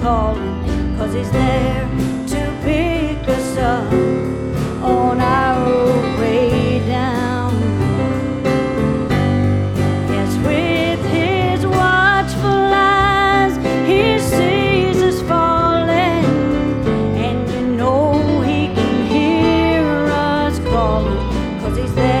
cause he's there to pick us up on our way down. Yes, with his watchful eyes, he sees us falling, and you know he can hear us calling, cause he's there.